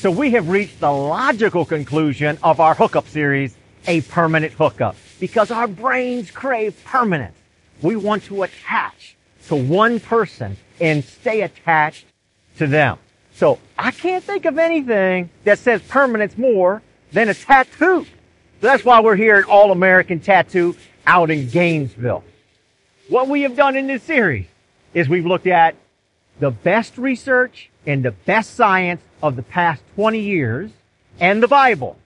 So we have reached the logical conclusion of our hookup series, a permanent hookup, because our brains crave permanence. We want to attach to one person and stay attached to them. So I can't think of anything that says permanence more than a tattoo. That's why we're here at All American Tattoo out in Gainesville. What we have done in this series is we've looked at the best research and the best science of the past 20 years and the Bible.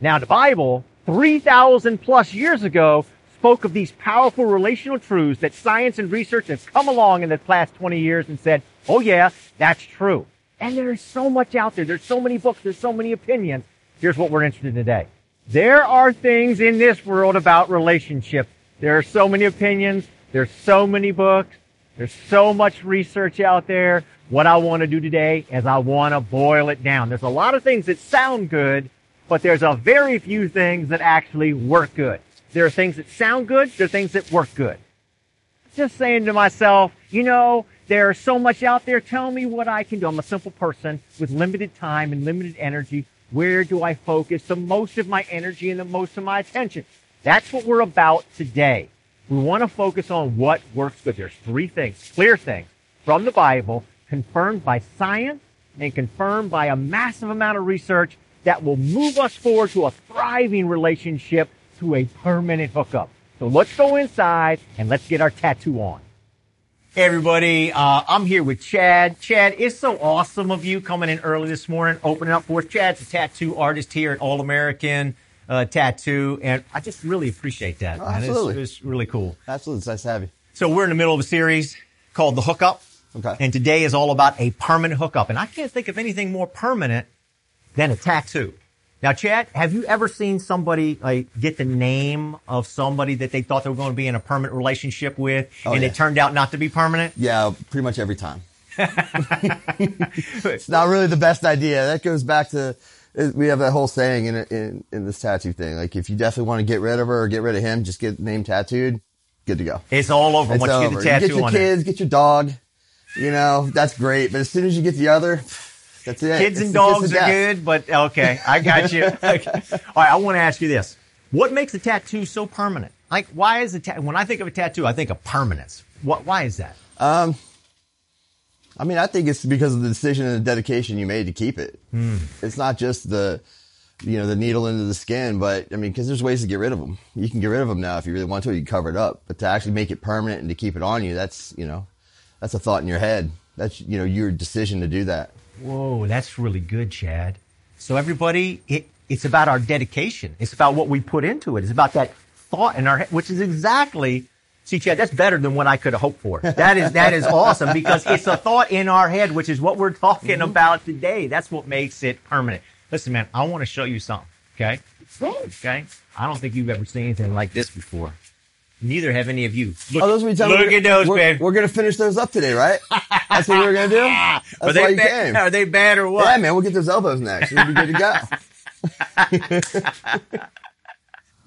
Now the Bible, 3,000 plus years ago, spoke of these powerful relational truths that science and research have come along in the past 20 years and said, oh yeah, that's true. And there's so much out there. There's so many books. There's so many opinions. Here's what we're interested in today. There are things in this world about relationships. There are so many opinions. There's so many books. There's so much research out there. What I want to do today is I want to boil it down. There's a lot of things that sound good, but there's a very few things that actually work good. There are things that sound good. There are things that work good. Just saying to myself, you know, there's so much out there. Tell me what I can do. I'm a simple person with limited time and limited energy. Where do I focus the most of my energy and the most of my attention? That's what we're about today. We want to focus on what works good. There's three things, clear things from the Bible, confirmed by science and confirmed by a massive amount of research that will move us forward to a thriving relationship to a permanent hookup. So let's go inside and let's get our tattoo on. Hey everybody, uh, I'm here with Chad. Chad, it's so awesome of you coming in early this morning, opening up for us. Chad's a tattoo artist here at All American uh, Tattoo, and I just really appreciate that. Oh, absolutely, it's, it's, really cool. Absolutely, it's nice to have you. So we're in the middle of a series called The Hookup, okay, and today is all about a permanent hookup, and I can't think of anything more permanent than a tattoo. Now, Chad, have you ever seen somebody like get the name of somebody that they thought they were going to be in a permanent relationship with, Oh, and yeah. it turned out not to be permanent? Yeah, pretty much every time. it's not really the best idea. That goes back to we have that whole saying in in in this tattoo thing. Like if you definitely want to get rid of her or get rid of him, just get the name tattooed. Good to go. It's all over It's once you get the tattoo get your kids, get your dog. You know that's great, but as soon as you get the other, that's it. it. Kids It's and dogs are good, but okay, I got you. Okay. All right, I want to ask you this: What makes a tattoo so permanent? Like, why is a ta- when I think of a tattoo, I think of permanence. What? Why is that? Um, I mean, I think it's because of the decision and the dedication you made to keep it. Hmm. It's not just the, you know, the needle into the skin, but I mean, because there's ways to get rid of them. You can get rid of them now if you really want to. You can cover it up, but to actually make it permanent and to keep it on you, that's you know, that's a thought in your head. That's you know your decision to do that. Whoa, that's really good, Chad. So everybody, it, it's about our dedication. It's about what we put into it. It's about that thought in our head, which is exactly, see, Chad, that's better than what I could have hoped for. That is, that is awesome because it's a thought in our head, which is what we're talking mm-hmm. about today. That's what makes it permanent. Listen, man, I want to show you something. Okay. Okay. I don't think you've ever seen anything like this before. Neither have any of you. Look, Oh, those we tell me look we're- at those, we're, babe. We're gonna finish those up today, right? That's what we were gonna do. That's are why they you bad? came. Are they bad or what? Yeah, man, we'll get those elbows next. We'll be good to go.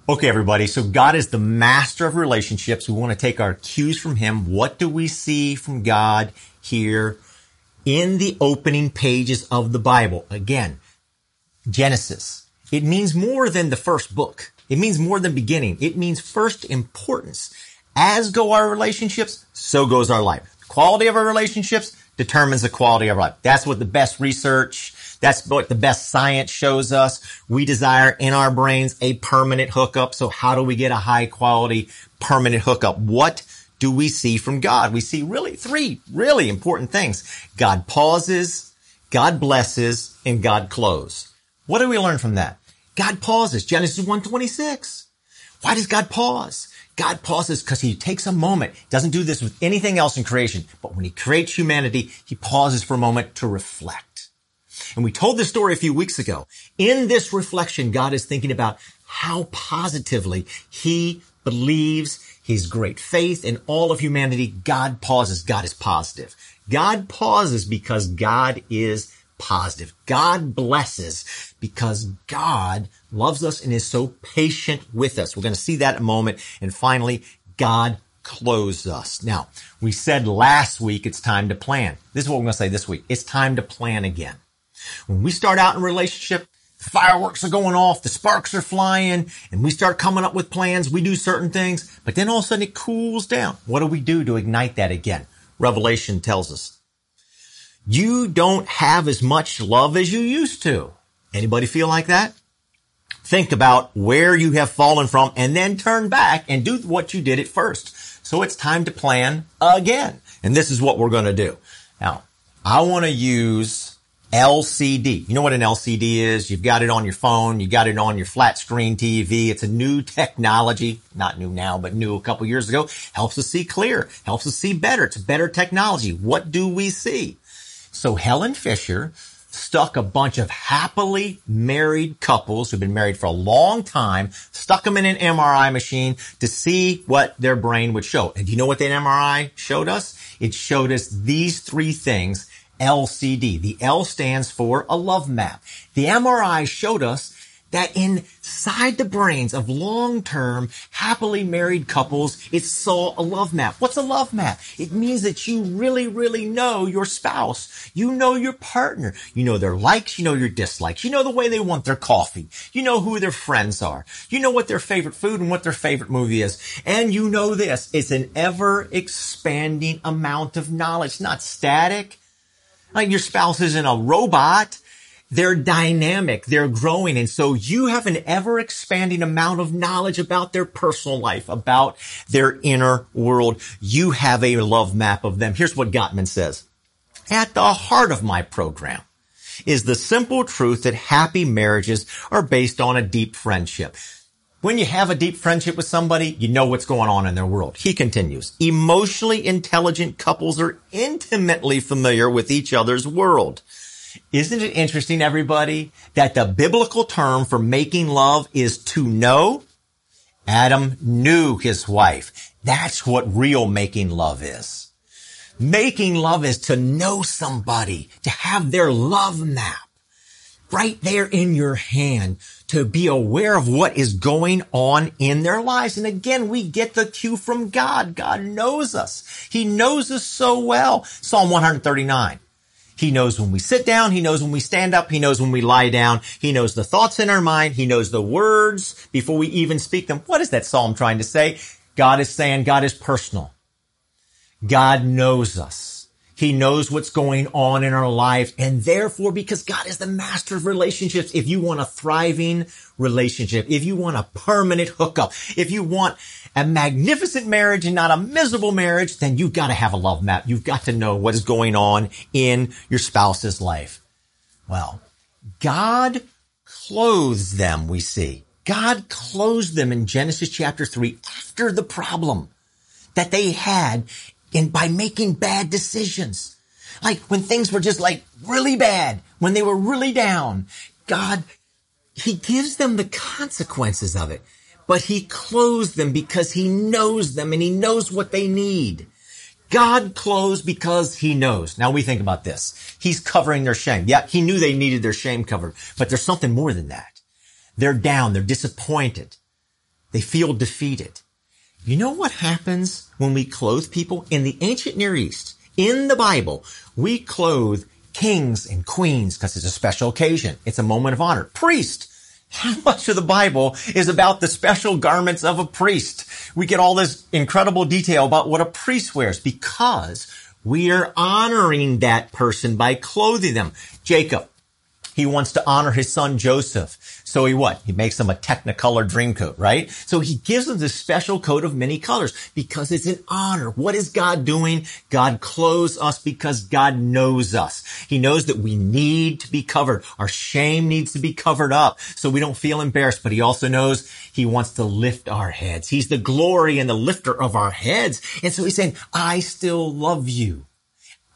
Okay, everybody. So God is the master of relationships. We want to take our cues from Him. What do we see from God here in the opening pages of the Bible? Again, Genesis. It means more than the first book. It means more than beginning. It means first importance. As go our relationships, so goes our life. Quality of our relationships determines the quality of our life. That's what the best research, that's what the best science shows us. We desire in our brains a permanent hookup. So how do we get a high quality permanent hookup? What do we see from God? We see really three really important things. God pauses, God blesses, and God closes. What do we learn from that? God pauses. Genesis 126. Why does God pause? God pauses because he takes a moment. Doesn't do this with anything else in creation. But when he creates humanity, he pauses for a moment to reflect. And we told this story a few weeks ago. In this reflection, God is thinking about how positively he believes his great faith in all of humanity. God pauses. God is positive. God pauses because God is positive. God blesses because God loves us and is so patient with us. We're going to see that in a moment. And finally, God clothes us. Now, we said last week it's time to plan. This is what we're going to say this week. It's time to plan again. When we start out in relationship, the fireworks are going off, the sparks are flying, and we start coming up with plans. We do certain things, but then all of a sudden it cools down. What do we do to ignite that again? Revelation tells us. You don't have as much love as you used to. Anybody feel like that? Think about where you have fallen from and then turn back and do what you did at first. So it's time to plan again. And this is what we're going to do. Now, I want to use LCD. You know what an LCD is? You've got it on your phone. You got it on your flat screen TV. It's a new technology, not new now, but new a couple years ago. Helps us see clear, helps us see better. It's better technology. What do we see? So Helen Fisher stuck a bunch of happily married couples who've been married for a long time, stuck them in an MRI machine to see what their brain would show. And do you know what that MRI showed us? It showed us these three things LCD. The L stands for a love map. The MRI showed us that inside the brains of long-term happily married couples, it saw a love map. What's a love map? It means that you really, really know your spouse. You know your partner. You know their likes. You know your dislikes. You know the way they want their coffee. You know who their friends are. You know what their favorite food and what their favorite movie is. And you know this. It's an ever expanding amount of knowledge, not static. Like your spouse isn't a robot. They're dynamic. They're growing. And so you have an ever expanding amount of knowledge about their personal life, about their inner world. You have a love map of them. Here's what Gottman says. At the heart of my program is the simple truth that happy marriages are based on a deep friendship. When you have a deep friendship with somebody, you know what's going on in their world. He continues, emotionally intelligent couples are intimately familiar with each other's world. Isn't it interesting, everybody, that the biblical term for making love is to know? Adam knew his wife. That's what real making love is. Making love is to know somebody, to have their love map right there in your hand to be aware of what is going on in their lives. And again, we get the cue from God. God knows us. He knows us so well. Psalm 139. He knows when we sit down. He knows when we stand up. He knows when we lie down. He knows the thoughts in our mind. He knows the words before we even speak them. What is that psalm trying to say? God is saying God is personal. God knows us. He knows what's going on in our life. And therefore, because God is the master of relationships, if you want a thriving relationship, if you want a permanent hookup, if you want a magnificent marriage and not a miserable marriage, then you've got to have a love map. You've got to know what is going on in your spouse's life. Well, God clothes them, we see. God clothes them in Genesis chapter three after the problem that they had in by making bad decisions. Like when things were just like really bad, when they were really down, God, He gives them the consequences of it, but He clothes them because He knows them and He knows what they need. God clothes because He knows. Now we think about this. He's covering their shame. Yeah, He knew they needed their shame covered, but there's something more than that. They're down. They're disappointed. They feel defeated. You know what happens when we clothe people? In the ancient Near East, in the Bible, we clothe kings and queens because it's a special occasion. It's a moment of honor. Priest. How much of the Bible is about the special garments of a priest? We get all this incredible detail about what a priest wears because we are honoring that person by clothing them. Jacob, he wants to honor his son Joseph. So he what? He makes him a technicolor dream coat, right? So he gives him this special coat of many colors because it's an honor. What is God doing? God clothes us because God knows us. He knows that we need to be covered. Our shame needs to be covered up so we don't feel embarrassed, but he also knows he wants to lift our heads. He's the glory and the lifter of our heads. And so he's saying, I still love you.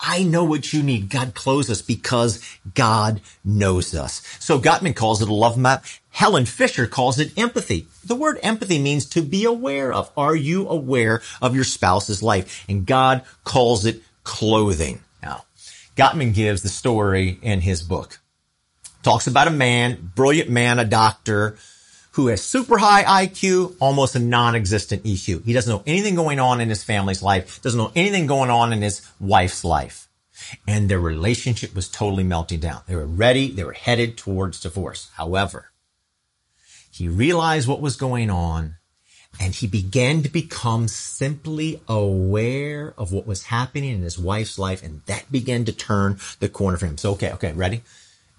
I know what you need. God clothes us because God knows us. So Gottman calls it a love map. Helen Fisher calls it empathy. The word empathy means to be aware of. Are you aware of your spouse's life? And God calls it clothing. Now, Gottman gives the story in his book. Talks about a man, brilliant man, a doctor, who has super high IQ, almost a non-existent EQ. He doesn't know anything going on in his family's life, doesn't know anything going on in his wife's life. and their relationship was totally melting down. They were ready. They were headed towards divorce. However, he realized what was going on and he began to become simply aware of what was happening in his wife's life. And that began to turn the corner for him. So, okay, okay, ready?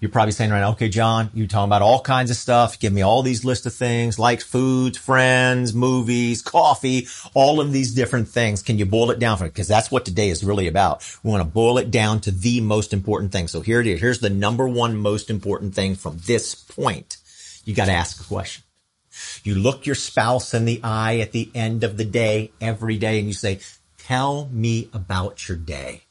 You're probably saying right now, okay, John, you're talking about all kinds of stuff. Give me all these list of things like foods, friends, movies, coffee, all of these different things. Can you boil it down for me? Because that's what today is really about. We want to boil it down to the most important thing. So here it is. Here's the number one most important thing from this point. You got to ask a question. You look your spouse in the eye at the end of the day, every day, and you say, tell me about your day.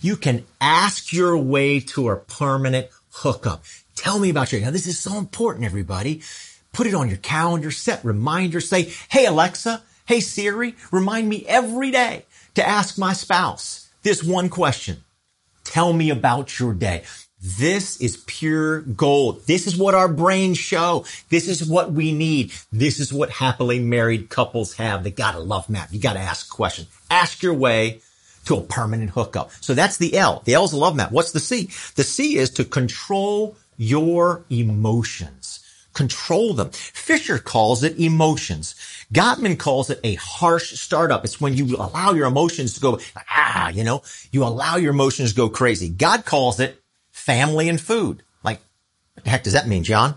You can ask your way to a permanent hookup. Tell me about your, day. now this is so important, everybody. Put it on your calendar, set reminders, say, Hey Alexa, Hey Siri, remind me every day to ask my spouse this one question. Tell me about your day. This is pure gold. This is what our brains show. This is what we need. This is what happily married couples have. They got a love map. You got to ask questions. Ask your way to a permanent hookup. So that's the L. The L is a love map. What's the C? The C is to control your emotions. Control them. Fisher calls it emotions. Gottman calls it a harsh startup. It's when you allow your emotions to go, ah, you know, you allow your emotions to go crazy. God calls it family and food. Like, what the heck does that mean, John?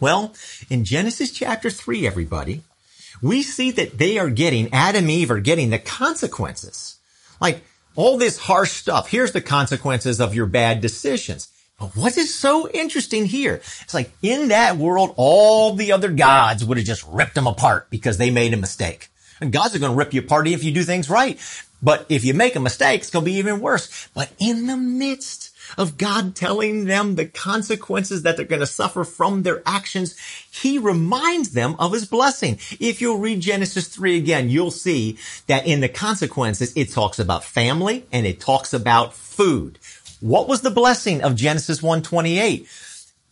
Well, in Genesis chapter three, everybody, we see that they are getting, Adam and Eve are getting the consequences like all this harsh stuff. Here's the consequences of your bad decisions. But what is so interesting here? It's like in that world, all the other gods would have just ripped them apart because they made a mistake. And gods are going to rip you apart if you do things right. But if you make a mistake, it's going to be even worse. But in the midst of God telling them the consequences that they're going to suffer from their actions, he reminds them of his blessing. If you'll read Genesis 3 again, you'll see that in the consequences, it talks about family and it talks about food. What was the blessing of Genesis 128?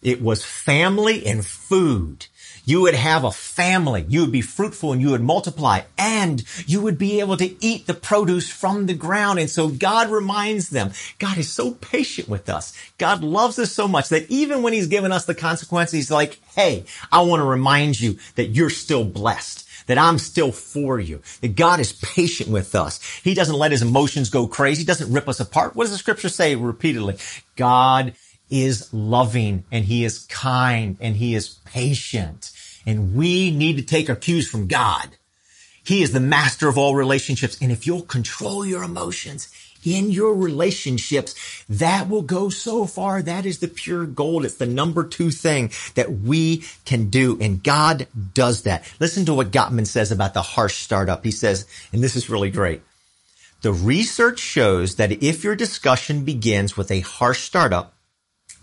It was family and food. You would have a family. You would be fruitful and you would multiply and you would be able to eat the produce from the ground. And so God reminds them, God is so patient with us. God loves us so much that even when he's given us the consequences, he's like, Hey, I want to remind you that you're still blessed that I'm still for you, that God is patient with us. He doesn't let his emotions go crazy. He doesn't rip us apart. What does the scripture say repeatedly? God is loving and he is kind and he is patient. And we need to take our cues from God. He is the master of all relationships. And if you'll control your emotions in your relationships, that will go so far. That is the pure gold. It's the number two thing that we can do. And God does that. Listen to what Gottman says about the harsh startup. He says, and this is really great. The research shows that if your discussion begins with a harsh startup,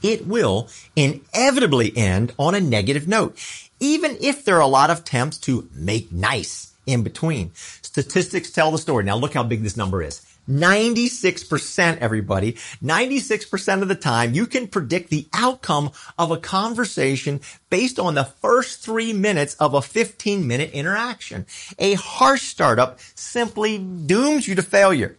it will inevitably end on a negative note even if there are a lot of attempts to make nice in between. Statistics tell the story. Now look how big this number is. 96% everybody, 96% of the time you can predict the outcome of a conversation based on the first three minutes of a 15 minute interaction. A harsh startup simply dooms you to failure.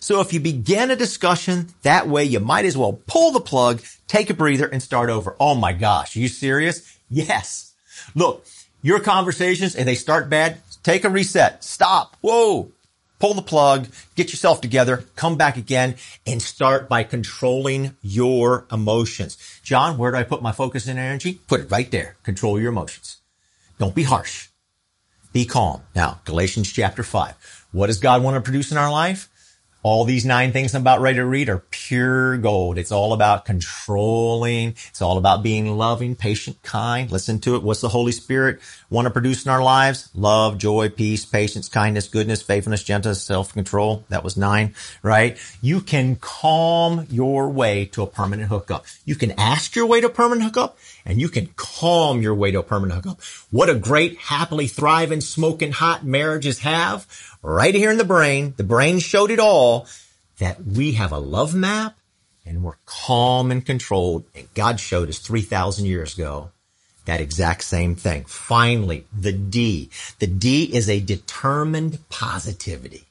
So if you begin a discussion that way, you might as well pull the plug, take a breather and start over. Oh my gosh. You serious? Yes. Look, your conversations and they start bad, take a reset. Stop. Whoa. Pull the plug, get yourself together, come back again and start by controlling your emotions. John, where do I put my focus and energy? Put it right there. Control your emotions. Don't be harsh. Be calm. Now, Galatians chapter five. What does God want to produce in our life? All these nine things I'm about ready to read are pure gold. It's all about controlling. It's all about being loving, patient, kind. Listen to it. What's the Holy Spirit want to produce in our lives? Love, joy, peace, patience, kindness, goodness, faithfulness, gentleness, self-control. That was nine, right? You can calm your way to a permanent hookup. You can ask your way to a permanent hookup and you can calm your way to a permanent hookup. What a great, happily thriving, smoking hot marriages have right here in the brain. The brain showed it all that we have a love map and we're calm and controlled. And God showed us 3,000 years ago that exact same thing. Finally, the D. The D is a determined positivity.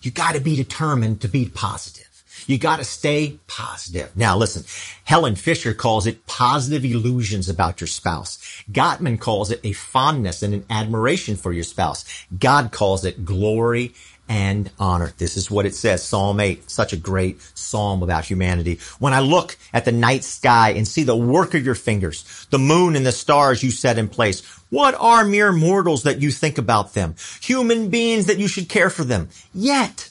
You got to be determined to be positive. You got to stay positive. Now listen, Helen Fisher calls it positive illusions about your spouse. Gottman calls it a fondness and an admiration for your spouse. God calls it glory and honor. This is what it says. Psalm 8, such a great psalm about humanity. When I look at the night sky and see the work of your fingers, the moon and the stars you set in place, what are mere mortals that you think about them? Human beings that you should care for them. Yet,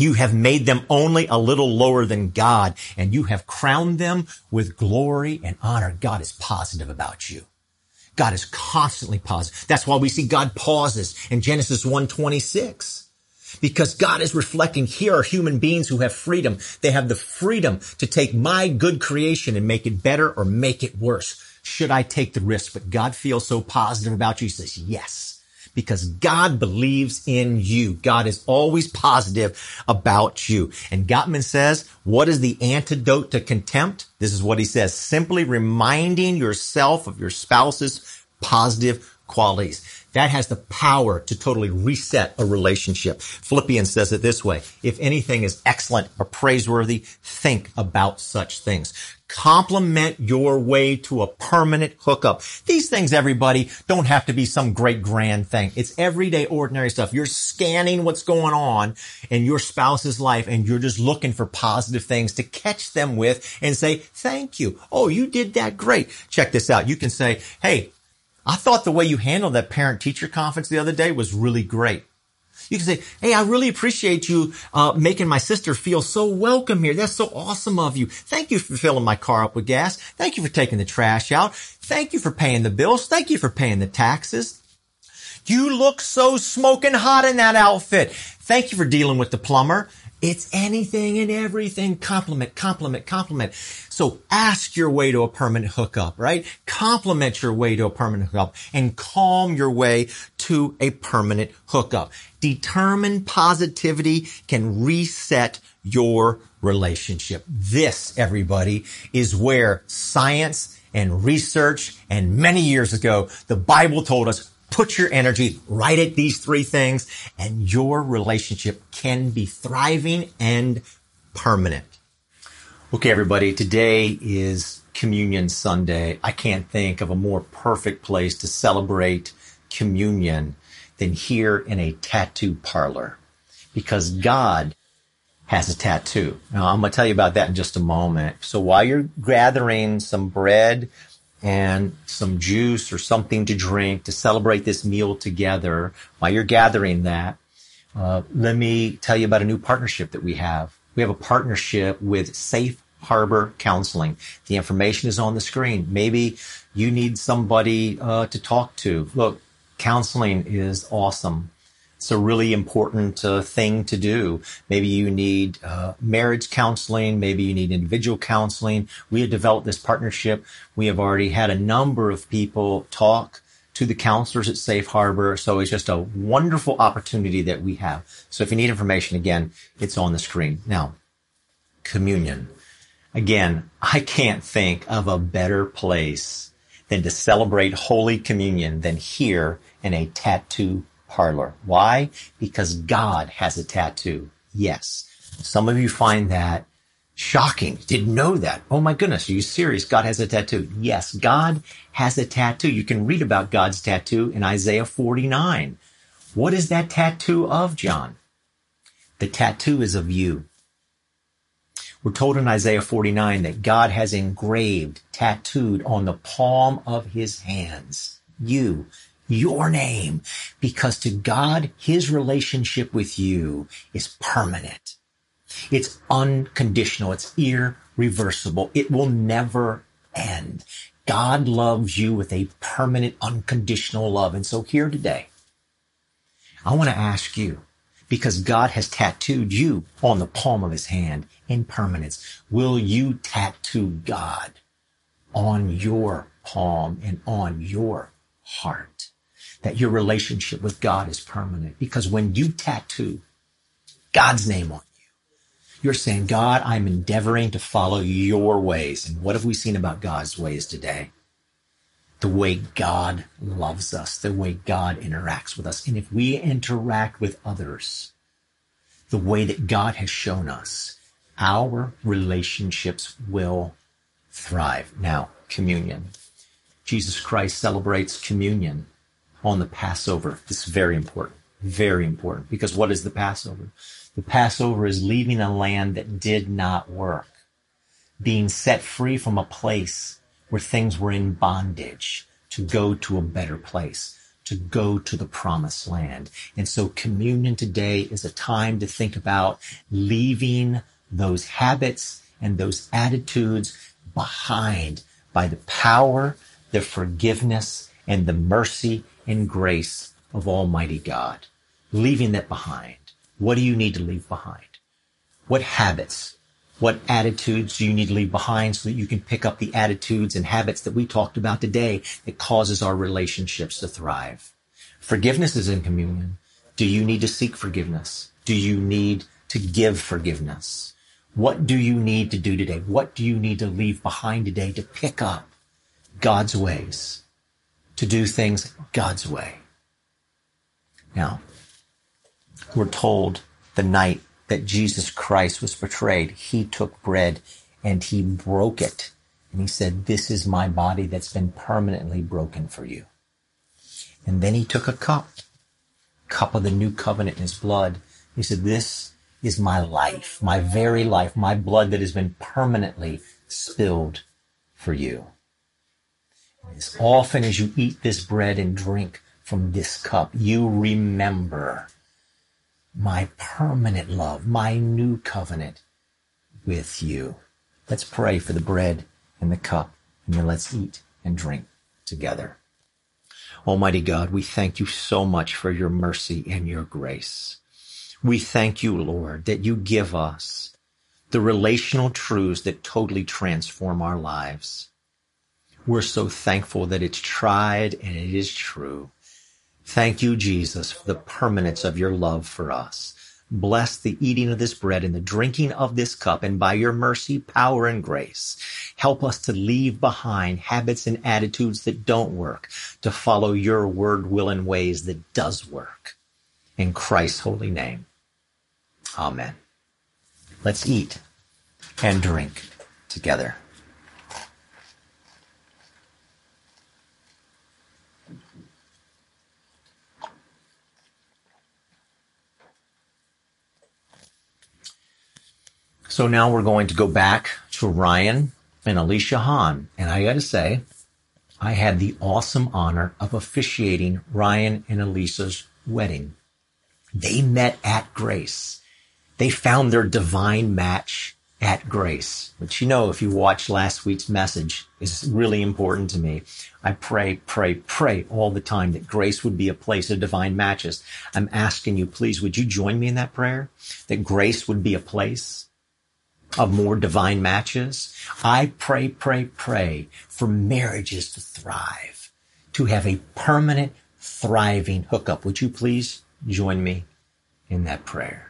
you have made them only a little lower than God, and you have crowned them with glory and honor. God is positive about you. God is constantly positive. That's why we see God pauses in Genesis 126. Because God is reflecting here are human beings who have freedom. They have the freedom to take my good creation and make it better or make it worse. Should I take the risk? But God feels so positive about you. He says, yes because God believes in you. God is always positive about you. And Gottman says, what is the antidote to contempt? This is what he says, simply reminding yourself of your spouse's positive qualities. That has the power to totally reset a relationship. Philippians says it this way. If anything is excellent or praiseworthy, think about such things. Compliment your way to a permanent hookup. These things, everybody, don't have to be some great grand thing. It's everyday ordinary stuff. You're scanning what's going on in your spouse's life and you're just looking for positive things to catch them with and say, thank you. Oh, you did that great. Check this out. You can say, Hey, I thought the way you handled that parent teacher conference the other day was really great. You can say, Hey, I really appreciate you uh, making my sister feel so welcome here. That's so awesome of you. Thank you for filling my car up with gas. Thank you for taking the trash out. Thank you for paying the bills. Thank you for paying the taxes. You look so smoking hot in that outfit. Thank you for dealing with the plumber. It's anything and everything. Compliment, compliment, compliment. So ask your way to a permanent hookup, right? Compliment your way to a permanent hookup and calm your way to a permanent hookup. Determined positivity can reset your relationship. This, everybody, is where science and research and many years ago, the Bible told us Put your energy right at these three things and your relationship can be thriving and permanent. Okay, everybody, today is Communion Sunday. I can't think of a more perfect place to celebrate communion than here in a tattoo parlor because God has a tattoo. Now, I'm going to tell you about that in just a moment. So while you're gathering some bread, and some juice or something to drink to celebrate this meal together while you're gathering that, uh, let me tell you about a new partnership that we have. We have a partnership with Safe Harbor Counseling. The information is on the screen. Maybe you need somebody uh, to talk to. Look, counseling is awesome. It's a really important uh, thing to do. Maybe you need uh, marriage counseling. Maybe you need individual counseling. We have developed this partnership. We have already had a number of people talk to the counselors at Safe Harbor. So it's just a wonderful opportunity that we have. So if you need information, again, it's on the screen. Now, communion. Again, I can't think of a better place than to celebrate Holy Communion than here in a tattoo parlor. Why? Because God has a tattoo. Yes. Some of you find that shocking. Didn't know that. Oh my goodness. Are you serious? God has a tattoo. Yes. God has a tattoo. You can read about God's tattoo in Isaiah 49. What is that tattoo of, John? The tattoo is of you. We're told in Isaiah 49 that God has engraved, tattooed on the palm of his hands. You, your name because to God, his relationship with you is permanent. It's unconditional. It's irreversible. It will never end. God loves you with a permanent, unconditional love. And so here today, I want to ask you, because God has tattooed you on the palm of his hand in permanence, will you tattoo God on your palm and on your heart? That your relationship with God is permanent. Because when you tattoo God's name on you, you're saying, God, I'm endeavoring to follow your ways. And what have we seen about God's ways today? The way God loves us, the way God interacts with us. And if we interact with others the way that God has shown us, our relationships will thrive. Now, communion. Jesus Christ celebrates communion on the Passover. This is very important. Very important. Because what is the Passover? The Passover is leaving a land that did not work, being set free from a place where things were in bondage to go to a better place, to go to the promised land. And so communion today is a time to think about leaving those habits and those attitudes behind by the power, the forgiveness, and the mercy and grace of Almighty God. Leaving that behind. What do you need to leave behind? What habits, what attitudes do you need to leave behind so that you can pick up the attitudes and habits that we talked about today that causes our relationships to thrive? Forgiveness is in communion. Do you need to seek forgiveness? Do you need to give forgiveness? What do you need to do today? What do you need to leave behind today to pick up God's ways, to do things God's way? Now, we're told the night that Jesus Christ was betrayed, he took bread and he broke it. And he said, this is my body that's been permanently broken for you. And then he took a cup, cup of the new covenant in his blood. He said, this is my life, my very life, my blood that has been permanently spilled for you. As often as you eat this bread and drink from this cup, you remember my permanent love, my new covenant with you. Let's pray for the bread and the cup, and then let's eat and drink together. Almighty God, we thank you so much for your mercy and your grace. We thank you, Lord, that you give us the relational truths that totally transform our lives. We're so thankful that it's tried and it is true. Thank you, Jesus, for the permanence of your love for us. Bless the eating of this bread and the drinking of this cup, and by your mercy, power, and grace, help us to leave behind habits and attitudes that don't work, to follow your word, will, and ways that does work. In Christ's holy name. Amen. Let's eat and drink together. So now we're going to go back to Ryan and Alicia Hahn. And I got to say, I had the awesome honor of officiating Ryan and Alicia's wedding. They met at Grace. They found their divine match at Grace, which you know, if you watched last week's message, is really important to me. I pray, pray, pray all the time that Grace would be a place of divine matches. I'm asking you, please, would you join me in that prayer? That Grace would be a place of more divine matches. I pray, pray, pray for marriages to thrive, to have a permanent, thriving hookup. Would you please join me in that prayer?